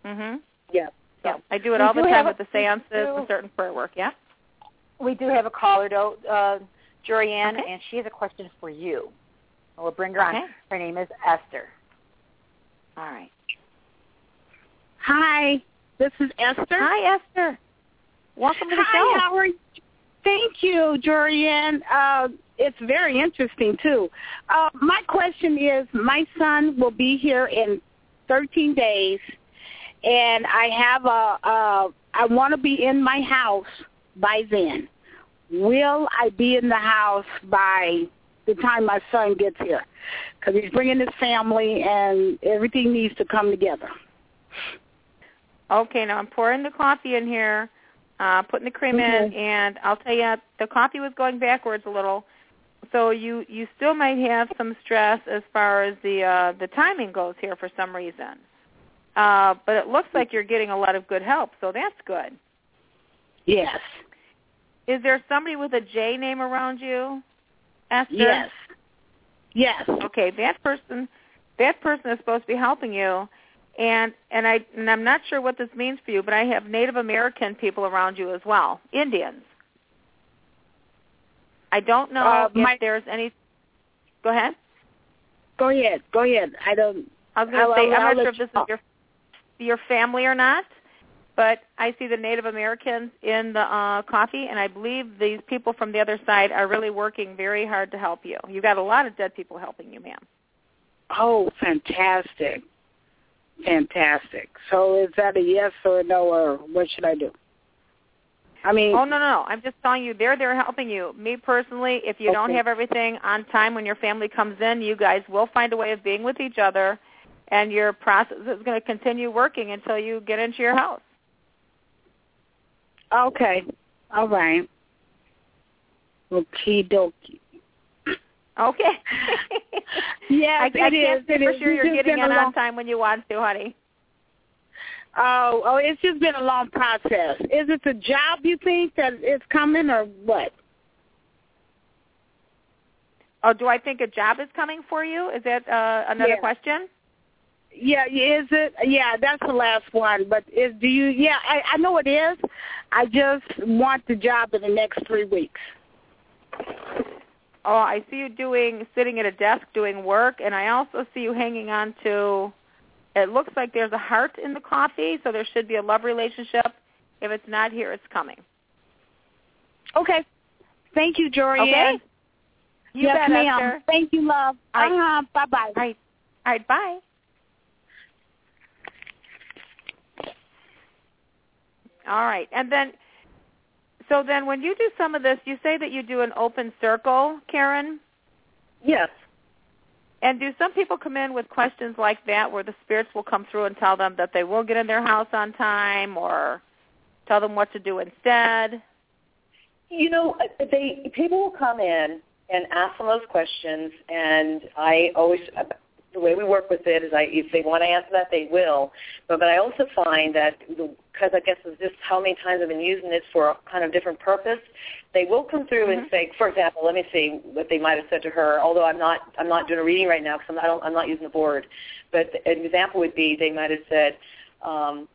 Mhm. Yeah. Yeah, I do it We all the time have with the seances we do- and certain prayer work. Yeah. We do have a caller though, uh, Jorianne, Okay. and she has a question for you. We'll bring her on. Okay. Her name is Esther. All right. Hi, this is Esther. Hi, Esther. Welcome to the Hi, show. how are you? Thank you, Jorianne. Uh, it's very interesting too. Uh, my question is, my son will be here in 13 days, and I have a, a I want to be in my house by then. Will I be in the house by the time my son gets here? Because he's bringing his family, and everything needs to come together. Okay, now I'm pouring the coffee in here, uh, putting the cream Okay. in, and I'll tell you, the coffee was going backwards a little. So you you still might have some stress as far as the uh, the timing goes here for some reason. Uh, but it looks like you're getting a lot of good help, so that's good. Yes. Is there somebody with a J name around you, Esther? Yes. Yes. Okay, that person that person is supposed to be helping you. And and I and I'm not sure what this means for you, but I have Native American people around you as well, Indians. I don't know Uh, if my- there's any. Go ahead. Go ahead. Go ahead. I don't. I was going to say I'm not sure if this is your your family or not, but I see the Native Americans in the uh, coffee, and I believe these people from the other side are really working very hard to help you. You've got a lot of dead people helping you, ma'am. Oh, fantastic. Fantastic. So is that a yes or a no, or what should I do? I mean, Oh no, no, no! I'm just telling you, they're they're helping you. Me personally, if you don't have everything on time when your family comes in, you guys will find a way of being with each other, and your process is going to continue working until you get into your house. okay. All right. Okie dokie. Okay. Yes, I, I it can't is, it for sure you're getting in a on time when you want to, honey. Oh, oh, it's just been a long process. Is it the job you think that is coming, or what? Oh, do I think a job is coming for you? Is that uh, another Yeah. question? Yeah, is it? Yeah, that's the last one. But is do you? Yeah, I, I know it is. I just want the job in the next three weeks. Oh, I see you doing sitting at a desk doing work, and I also see you hanging on to. It looks like there's a heart in the coffee, so there should be a love relationship. If it's not here, it's coming. Okay. Thank you, Jorianne. Okay. You yes, bet, ma'am. Esther. Thank you, love. All right. Uh-huh. Bye-bye. All right. All right. Bye. All right, and then, so then when you do some of this, you say that you do an open circle, Karen. Yes. And do some people come in with questions like that where the spirits will come through and tell them that they will get in their house on time or tell them what to do instead? You know, they people will come in and ask them those questions, and I always the way we work with it is, I if they want to answer that, they will. But but I also find that because I guess it's just how many times I've been using this for a kind of different purpose, they will come through and say, for example, let me see what they might have said to her. Although I'm not I'm not doing a reading right now because I'm not I'm not using the board. But an example would be they might have said. Um,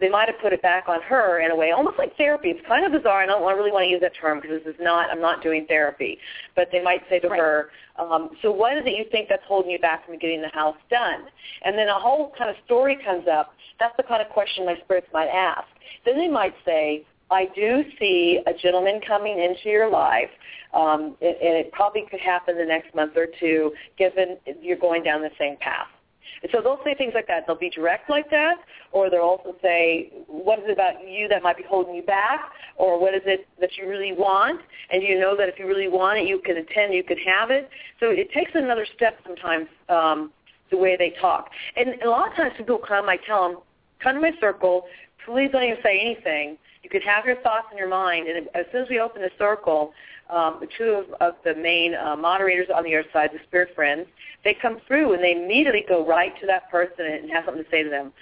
they might have put it back on her in a way, almost like therapy. It's kind of bizarre. I don't want- really want to use that term because this is not. I'm not doing therapy. But they might say to Right. her, um, "So what is it you think that's holding you back from getting the house done?" And then a whole kind of story comes up. That's the kind of question my spirits might ask. Then they might say, "I do see a gentleman coming into your life, um, and, and it probably could happen the next month or two, given you're going down the same path." And so they'll say things like that. They'll be direct like that, or they'll also say, what is it about you that might be holding you back, or what is it that you really want, and you know that if you really want it, you can attend, you can have it. So it takes another step sometimes, um, the way they talk. And a lot of times people come, I tell them, come to my circle, please don't even say anything. You could have your thoughts in your mind, and as soon as we open the circle, um, two of, of the main uh, moderators on the other side, the spirit friends, they come through and they immediately go right to that person and have something to say to them.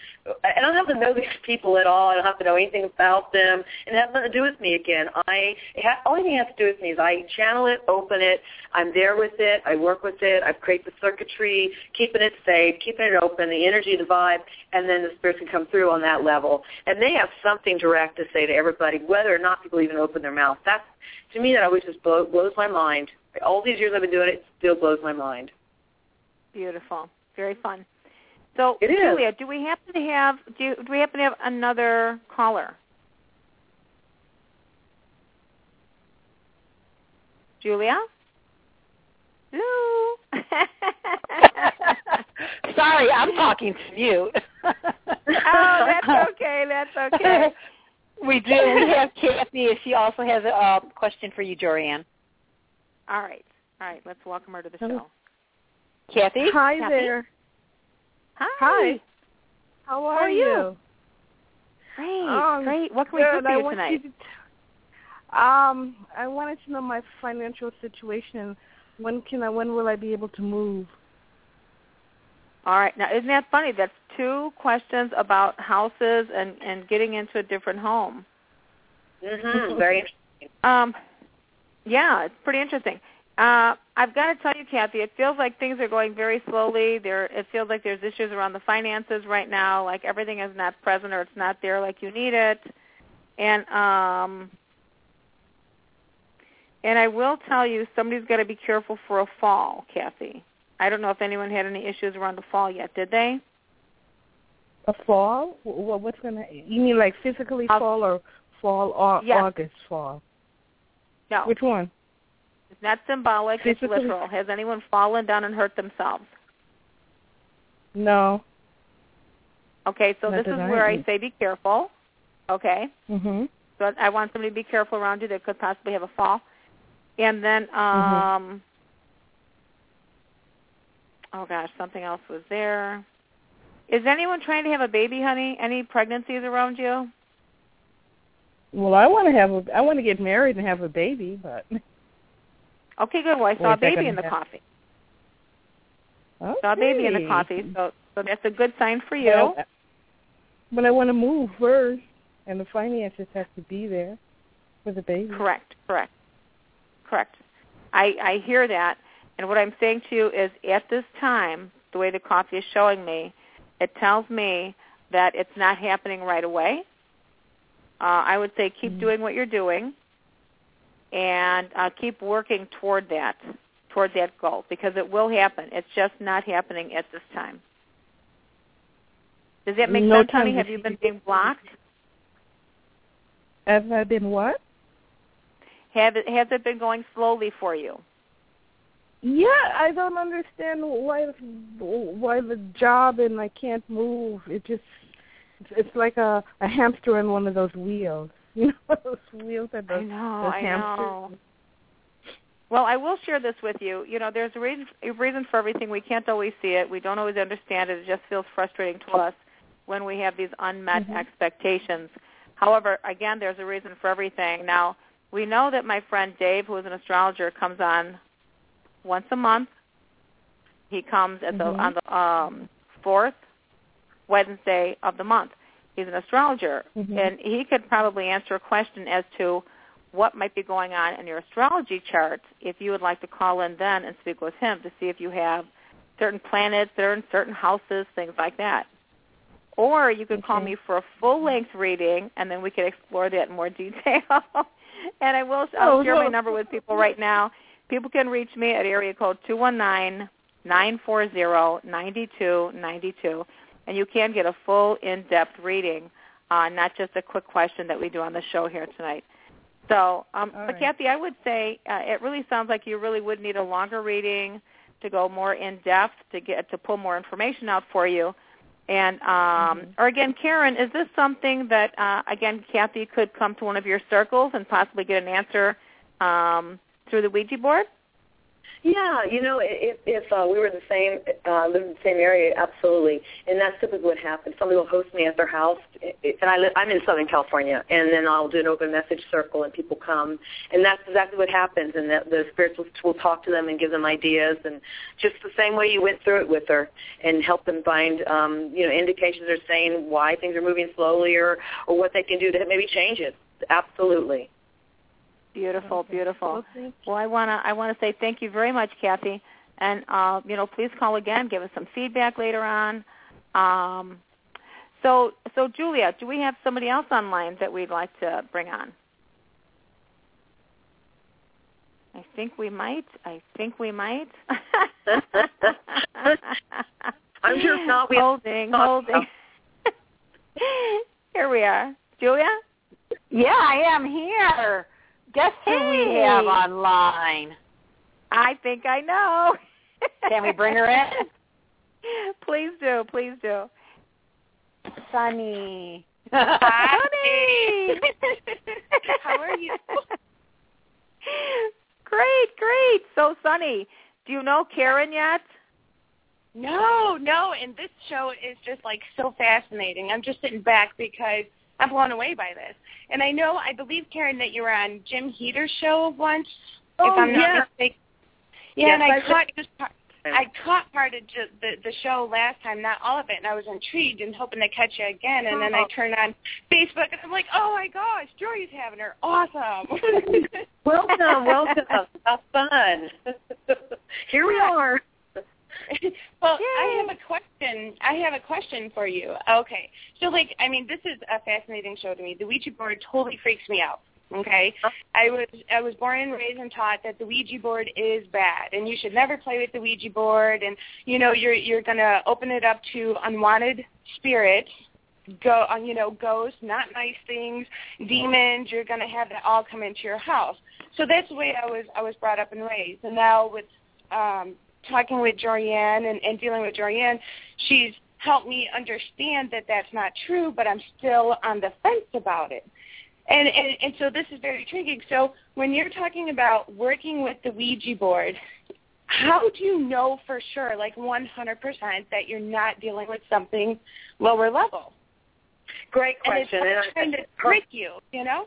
I don't have to know these people at all. I don't have to know anything about them. It has nothing to do with me again. I it ha- only thing it has to do with me is I channel it, open it, I'm there with it, I work with it, I create the circuitry, keeping it safe, keeping it open, the energy, the vibe, and then the spirits can come through on that level. And they have something direct to say to everybody, whether or not people even open their mouth. That's to me that always just blow, blows my mind. All these years I've been doing it, it still blows my mind. Beautiful. Very fun. So, It is. Julia, do we happen to have do, you, do we happen to have another caller? Julia? Lou. Sorry, I'm talking to you. oh, that's okay. That's okay. We do. We have Kathy. She also has a uh, question for you, Jorianne. All right. All right. Let's welcome her to the show. Kathy? Hi Kathy? there. Hi. Hi. How are, are you? Great. Um, great. What can we do for you want tonight? you to- um, I wanted to know my financial situation. When can I? When will I be able to move? All right. Now, isn't that funny? That's two questions about houses and and getting into a different home. Mhm. Very interesting. Um, yeah, it's pretty interesting. Uh, I've got to tell you, Kathy, it feels like things are going very slowly. There, it feels like there's issues around the finances right now. Like everything is not present or it's not there like you need it. And um, and I will tell you, somebody's got to be careful for a fall, Kathy. I don't know if anyone had any issues around the fall yet. Did they? A fall? What, what's gonna? You mean like physically Uh, fall or fall or yes. August fall? No, Which one? it's not symbolic. It's Physically- literal. Has anyone fallen down and hurt themselves? No. Okay, so Not this is I where I say be careful. Okay, Mhm. so I want somebody to be careful around you that could possibly have a fall. And then, um, oh gosh, something else was there. Is anyone trying to have a baby, honey? Any pregnancies around you? Well, I want to have a. I want to get married and have a baby, but Okay, good. Well, I saw Wait, a baby in the happen? coffee. Saw a baby in the coffee, so so that's a good sign for you. Well, but I want to move first, and the finances have to be there for the baby. Correct, correct, correct. I, I hear that, and what I'm saying to you is, at this time, the way the coffee is showing me, it tells me that it's not happening right away. Uh, I would say keep Mhm. doing what you're doing, and uh, keep working toward that, toward that goal, because it will happen. It's just not happening at this time. Does that make No sense, honey? Have you been being blocked? Have I been what? Have it, has it been going slowly for you? Yeah, I don't understand why why the job and I can't move. It just it's, like a a hamster in one of those wheels. You know those wheels that I those, know, those I hamsters. know. Well, I will share this with you. You know, there's a reason, a reason for everything. We can't always see it. We don't always understand it. It just feels frustrating to us when we have these unmet Mhm. expectations. However, again, there's a reason for everything. Now, we know that my friend Dave, who is an astrologer, comes on once a month. He comes at the Mhm. on the um, fourth Wednesday of the month. He's an astrologer, Mhm. and he could probably answer a question as to what might be going on in your astrology chart if you would like to call in then and speak with him to see if you have certain planets that are in certain houses, things like that. Or you could call me for a full length reading and then we could explore that in more detail. and I will I'll Oh, share my number with people right now. People can reach me at area code two one nine nine four zero ninety two ninety two and you can get a full in-depth reading, uh, not just a quick question that we do on the show here tonight. So, um, All but right. Kathy, I would say uh, it really sounds like you really would need a longer reading to go more in depth to get to pull more information out for you. And um, Mhm. or again, Karen, is this something that uh, again Kathy could come to one of your circles and possibly get an answer um, through the Ouija board? Yeah, you know, if if uh, we were the same uh, live in the same area, absolutely, and that's typically what happens. Somebody will host me at their house, and I live, I'm in Southern California, and then I'll do an open message circle, and people come, and that's exactly what happens. And that the spirits will, will talk to them and give them ideas, and just the same way you went through it with her, and help them find, um, you know, indications or saying why things are moving slowly, or or what they can do to maybe change it. Absolutely. Beautiful, beautiful. Well, Well, I want to I want to say thank you very much, Kathy, and uh, you know, please call again. Give us some feedback later on. Um, so, so Julia, do we have somebody else online that we'd like to bring on? I think we might. I think we might. I'm sure not, we holding, holding. Here we are, Julia. Yeah, I am here. Guess who we have online? I think I know. Can we bring her in? please do, please do. Sunny. Hi. How are you? Great, great. So Sunny, do you know Karen yet? No, no, and this show is just like so fascinating. I'm just sitting back because I'm blown away by this. And I know, I believe, Karen, that you were on Jim Heater's show once, Oh, if I'm not mistaken. Yeah, Yes, and I I caught just part, I caught part of the the show last time, not all of it, and I was intrigued and hoping to catch you again. And then I oh. turned on Facebook, and I'm like, oh my gosh, Jory's having her. Awesome. Welcome, welcome. Have fun. Here we are. well, I have a question. I have a question for you. Okay, so like, I mean, this is a fascinating show to me. The Ouija board totally freaks me out. Okay, I was I was born and raised and taught that the Ouija board is bad, and you should never play with the Ouija board, and you know you're you're gonna open it up to unwanted spirits, go uh, you know ghosts, not nice things, demons. You're gonna have that all come into your house. So that's the way I was I was brought up and raised, and now with um, talking with Jorianne and, and dealing with Jorianne, she's helped me understand that that's not true, but I'm still on the fence about it. And, and and so this is very intriguing. So when you're talking about working with the Ouija board, how do you know for sure, like 100%, that you're not dealing with something lower level? Great question. And it's And trying to trick you, you know?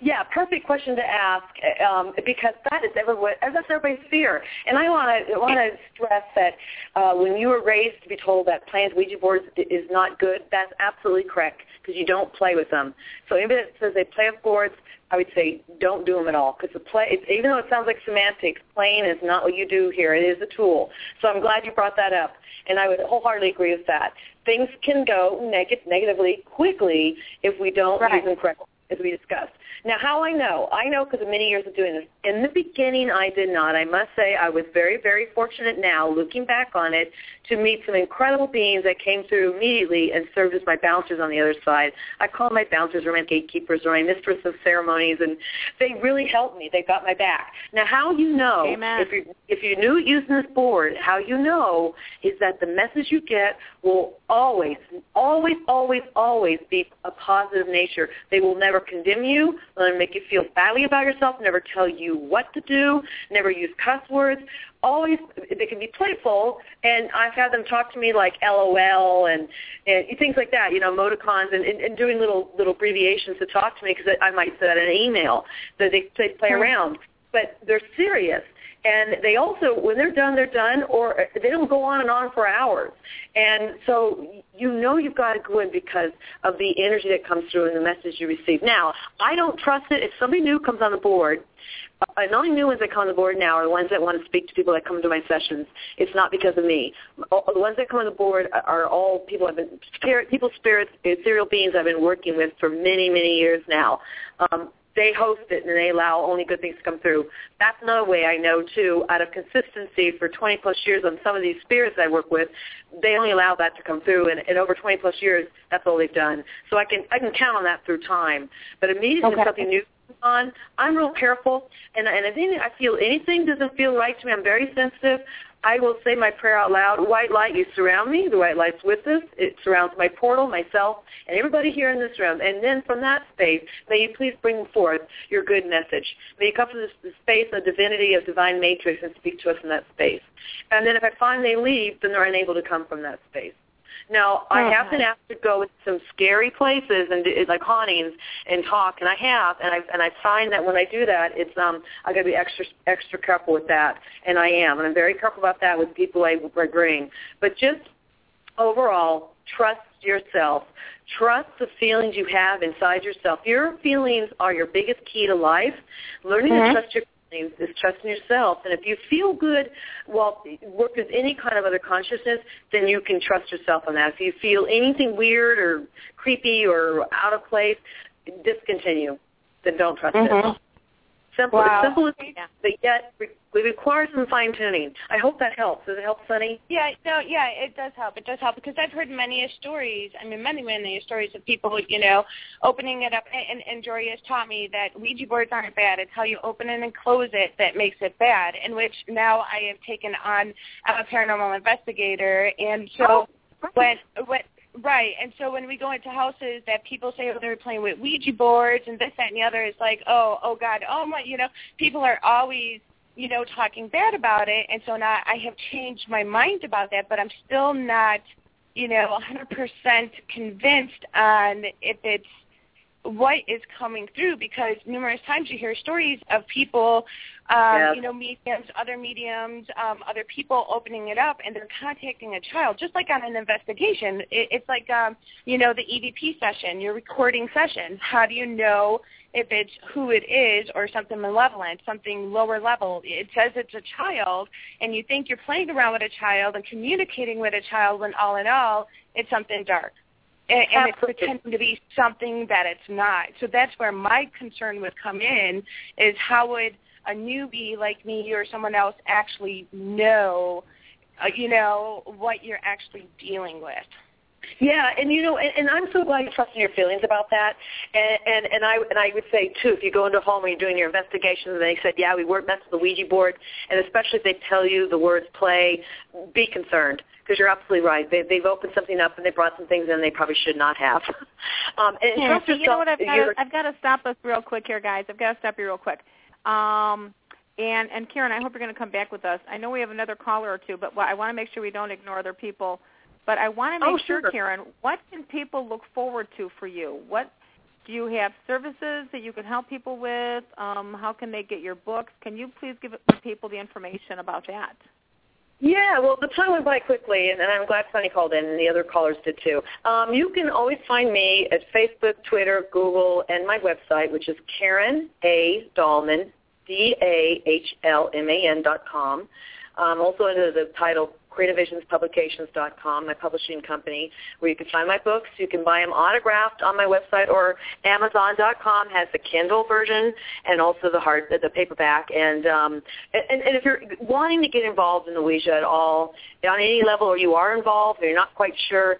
Yeah, perfect question to ask um, because that is everyone, that's everybody's fear. And I want to want to stress that uh, when you were raised to be told that playing with Ouija boards is not good, that's absolutely correct because you don't play with them. So anybody that says they play with boards, I would say don't do them at all because the play, it's, even though it sounds like semantics, playing is not what you do here. It is a tool. So I'm glad you brought that up, and I would wholeheartedly agree with that. Things can go neg- negatively quickly if we don't Right. use them correctly, as we discussed. Now, how I know? I know because of many years of doing this. In the beginning, I did not. I must say I was very, very fortunate now, looking back on it, to meet some incredible beings that came through immediately and served as my bouncers on the other side. I call my bouncers or my gatekeepers or my mistress of ceremonies, and they really helped me. They got my back. Now, how you know Amen. if you if you're new using this board, how you know is that the message you get will always, always, always, always be a positive nature. They will never condemn you. They'll never make you feel badly about yourself. Never tell you what to do. Never use cuss words. Always, they can be playful, and I've had them talk to me like LOL and, and things like that. You know, emoticons and, and, and doing little little abbreviations to talk to me because I might send an email that they, they play around. But they're serious and they also when they're done they're done or they don't go on and on for hours and so you know you've got to go in because of the energy that comes through and the message you receive now i don't trust it if somebody new comes on the board uh, and the only new ones that come on the board now are the ones that want to speak to people that come to my sessions. It's not because of me. The ones that come on the board are all people I've been people spirits, ethereal beings I've been working with for many, many years now. Um, they host it and they allow only good things to come through. That's another way I know too, out of consistency for 20 plus years on some of these spirits I work with, they only allow that to come through and, and over 20 plus years, that's all they've done. So I can, I can count on that through time. But immediately when something new comes on, I'm real careful and, and if anything, I feel anything doesn't feel right to me, I'm very sensitive. I will say my prayer out loud. White light, you surround me. The white light's with us. It surrounds my portal, myself, and everybody here in this room. And then from that space, may you please bring forth your good message. May you come from this, this space of divinity, of divine matrix, and speak to us in that space. And then if I find they leave, then they're unable to come from that space. Now, I have been asked to go to some scary places and do, like hauntings and talk, and I have, and I and I find that when I do that, it's um I got to be extra extra careful with that, and I am, and I'm very careful about that with people I, I bring. But just overall, trust yourself. Trust the feelings you have inside yourself. Your feelings are your biggest key to life. Learning Mhm. to trust your feelings is trusting yourself. And if you feel good while work with any kind of other consciousness, then you can trust yourself on that. If you feel anything weird or creepy or out of place, discontinue. Then don't trust Mhm. it. Simple, wow. as simple as yeah. but yet we require some fine tuning. I hope that helps. Does it help, Sunny? Yeah, no, yeah, it does help. It does help because I've heard many a stories. I mean, many, many stories of people, you know, opening it up. And, and Jory has taught me that Ouija boards aren't bad. It's how you open it and close it that makes it bad. In which now I have taken on. I'm a paranormal investigator, and so oh, when when Right, and so when we go into houses that people say oh, they're playing with Ouija boards and this, that, and the other, it's like, oh, oh God, oh my, you know, people are always, you know, talking bad about it, and so now I have changed my mind about that, but I'm still not, you know, 100% convinced on if it's what is coming through because numerous times you hear stories of people, um, yes. you know, mediums, other mediums, um, other people opening it up, and they're contacting a child, just like on an investigation. It, it's like, um, you know, the EVP session, your recording session. How do you know if it's who it is or something malevolent, something lower level? It says it's a child, and you think you're playing around with a child and communicating with a child when all in all, it's something dark and, and it's pretending to be something that it's not. So that's where my concern would come in is how would a newbie like me or someone else actually know, uh, you know, what you're actually dealing with. Yeah, and you know, and, and I'm so glad you're trusting your feelings about that. And, and and I and I would say too, if you go into a home and you're doing your investigation, and they said, yeah, we weren't messing with the Ouija board, and especially if they tell you the words play, be concerned because you're absolutely right. They, they've opened something up and they brought some things in they probably should not have. um, and yeah, trust so yourself, you know what? I've got, to, I've got to stop us real quick here, guys. I've got to stop you real quick. Um, and and Karen, I hope you're going to come back with us. I know we have another caller or two, but I want to make sure we don't ignore other people. But I want to make oh, sure, sure, Karen, what can people look forward to for you? What do you have services that you can help people with? Um, how can they get your books? Can you please give people the information about that? Yeah, well, the time went by quickly, and, and I'm glad Sunny called in, and the other callers did too. Um, you can always find me at Facebook, Twitter, Google, and my website, which is Karen A. Dahlman, D-A-H-L-M-A-N dot com. Um, also under the title creativevisionspublications.com, my publishing company, where you can find my books. You can buy them autographed on my website, or Amazon.com has the Kindle version and also the hard, the paperback. And um, and, and if you're wanting to get involved in the Ouija at all, on any level, or you are involved, or you're not quite sure,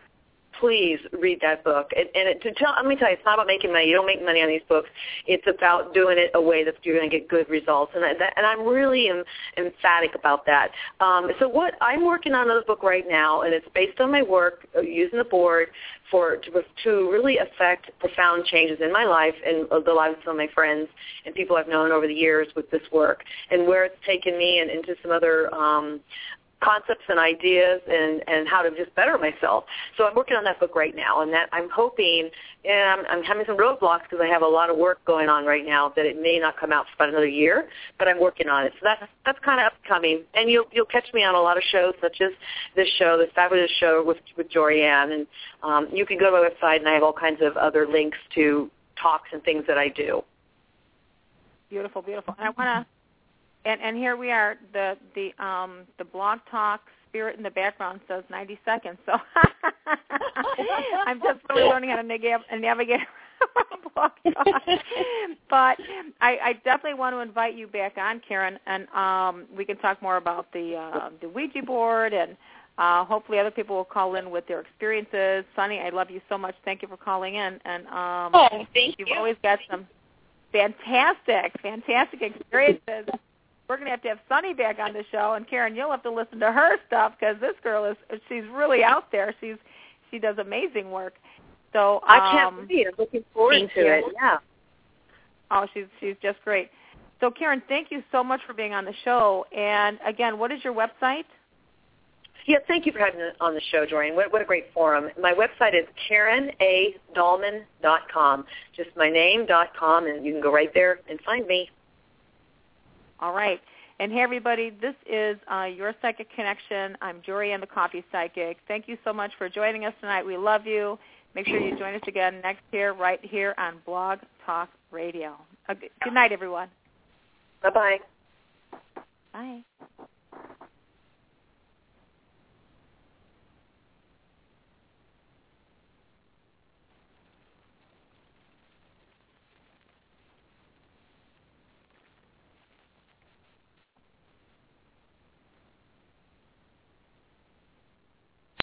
please read that book. And, and it, to tell, let me tell you, it's not about making money. You don't make money on these books. It's about doing it a way that you're going to get good results. And, that, and I'm really em, emphatic about that. Um, so what I'm working on another book right now, and it's based on my work uh, using the board for to, to really affect profound changes in my life and the lives of some of my friends and people I've known over the years with this work, and where it's taken me and into some other um, concepts and ideas and and how to just better myself. So I'm working on that book right now, and that I'm hoping. And I'm, I'm having some roadblocks because I have a lot of work going on right now that it may not come out for about another year, but I'm working on it. So that's that's kind of upcoming, and you'll you'll catch me on a lot of shows such as this show, this fabulous show with with Jorianne, and um, you can go to my website and I have all kinds of other links to talks and things that I do. Beautiful, beautiful. And I want to and and here we are. The the um the blog talk spirit in the background says 90 seconds. So I'm just really learning how to navigate, navigate blog talk. but I, I definitely want to invite you back on, Karen, and um, we can talk more about the uh, the Ouija board and. Uh, hopefully other people will call in with their experiences. Sunny, I love you so much. Thank you for calling in. And um, oh, thank you've you. always got some fantastic, fantastic experiences we're going to have to have Sunny back on the show, and Karen, you'll have to listen to her stuff because this girl is she's really out there. She's she does amazing work. So um, I can't wait. I'm looking forward to you. it. Yeah. Oh, she's she's just great. So Karen, thank you so much for being on the show. And again, what is your website? Yeah, thank you for having me on the show, Dorian. What, what a great forum. My website is karenadahlman.com. Just my name, dot com, and you can go right there and find me. All right. And hey, everybody, this is uh, Your Psychic Connection. I'm Jorianne the Coffee Psychic. Thank you so much for joining us tonight. We love you. Make sure you join us again next year, right here on Blog Talk Radio. Uh, good night, everyone. Bye-bye. Bye.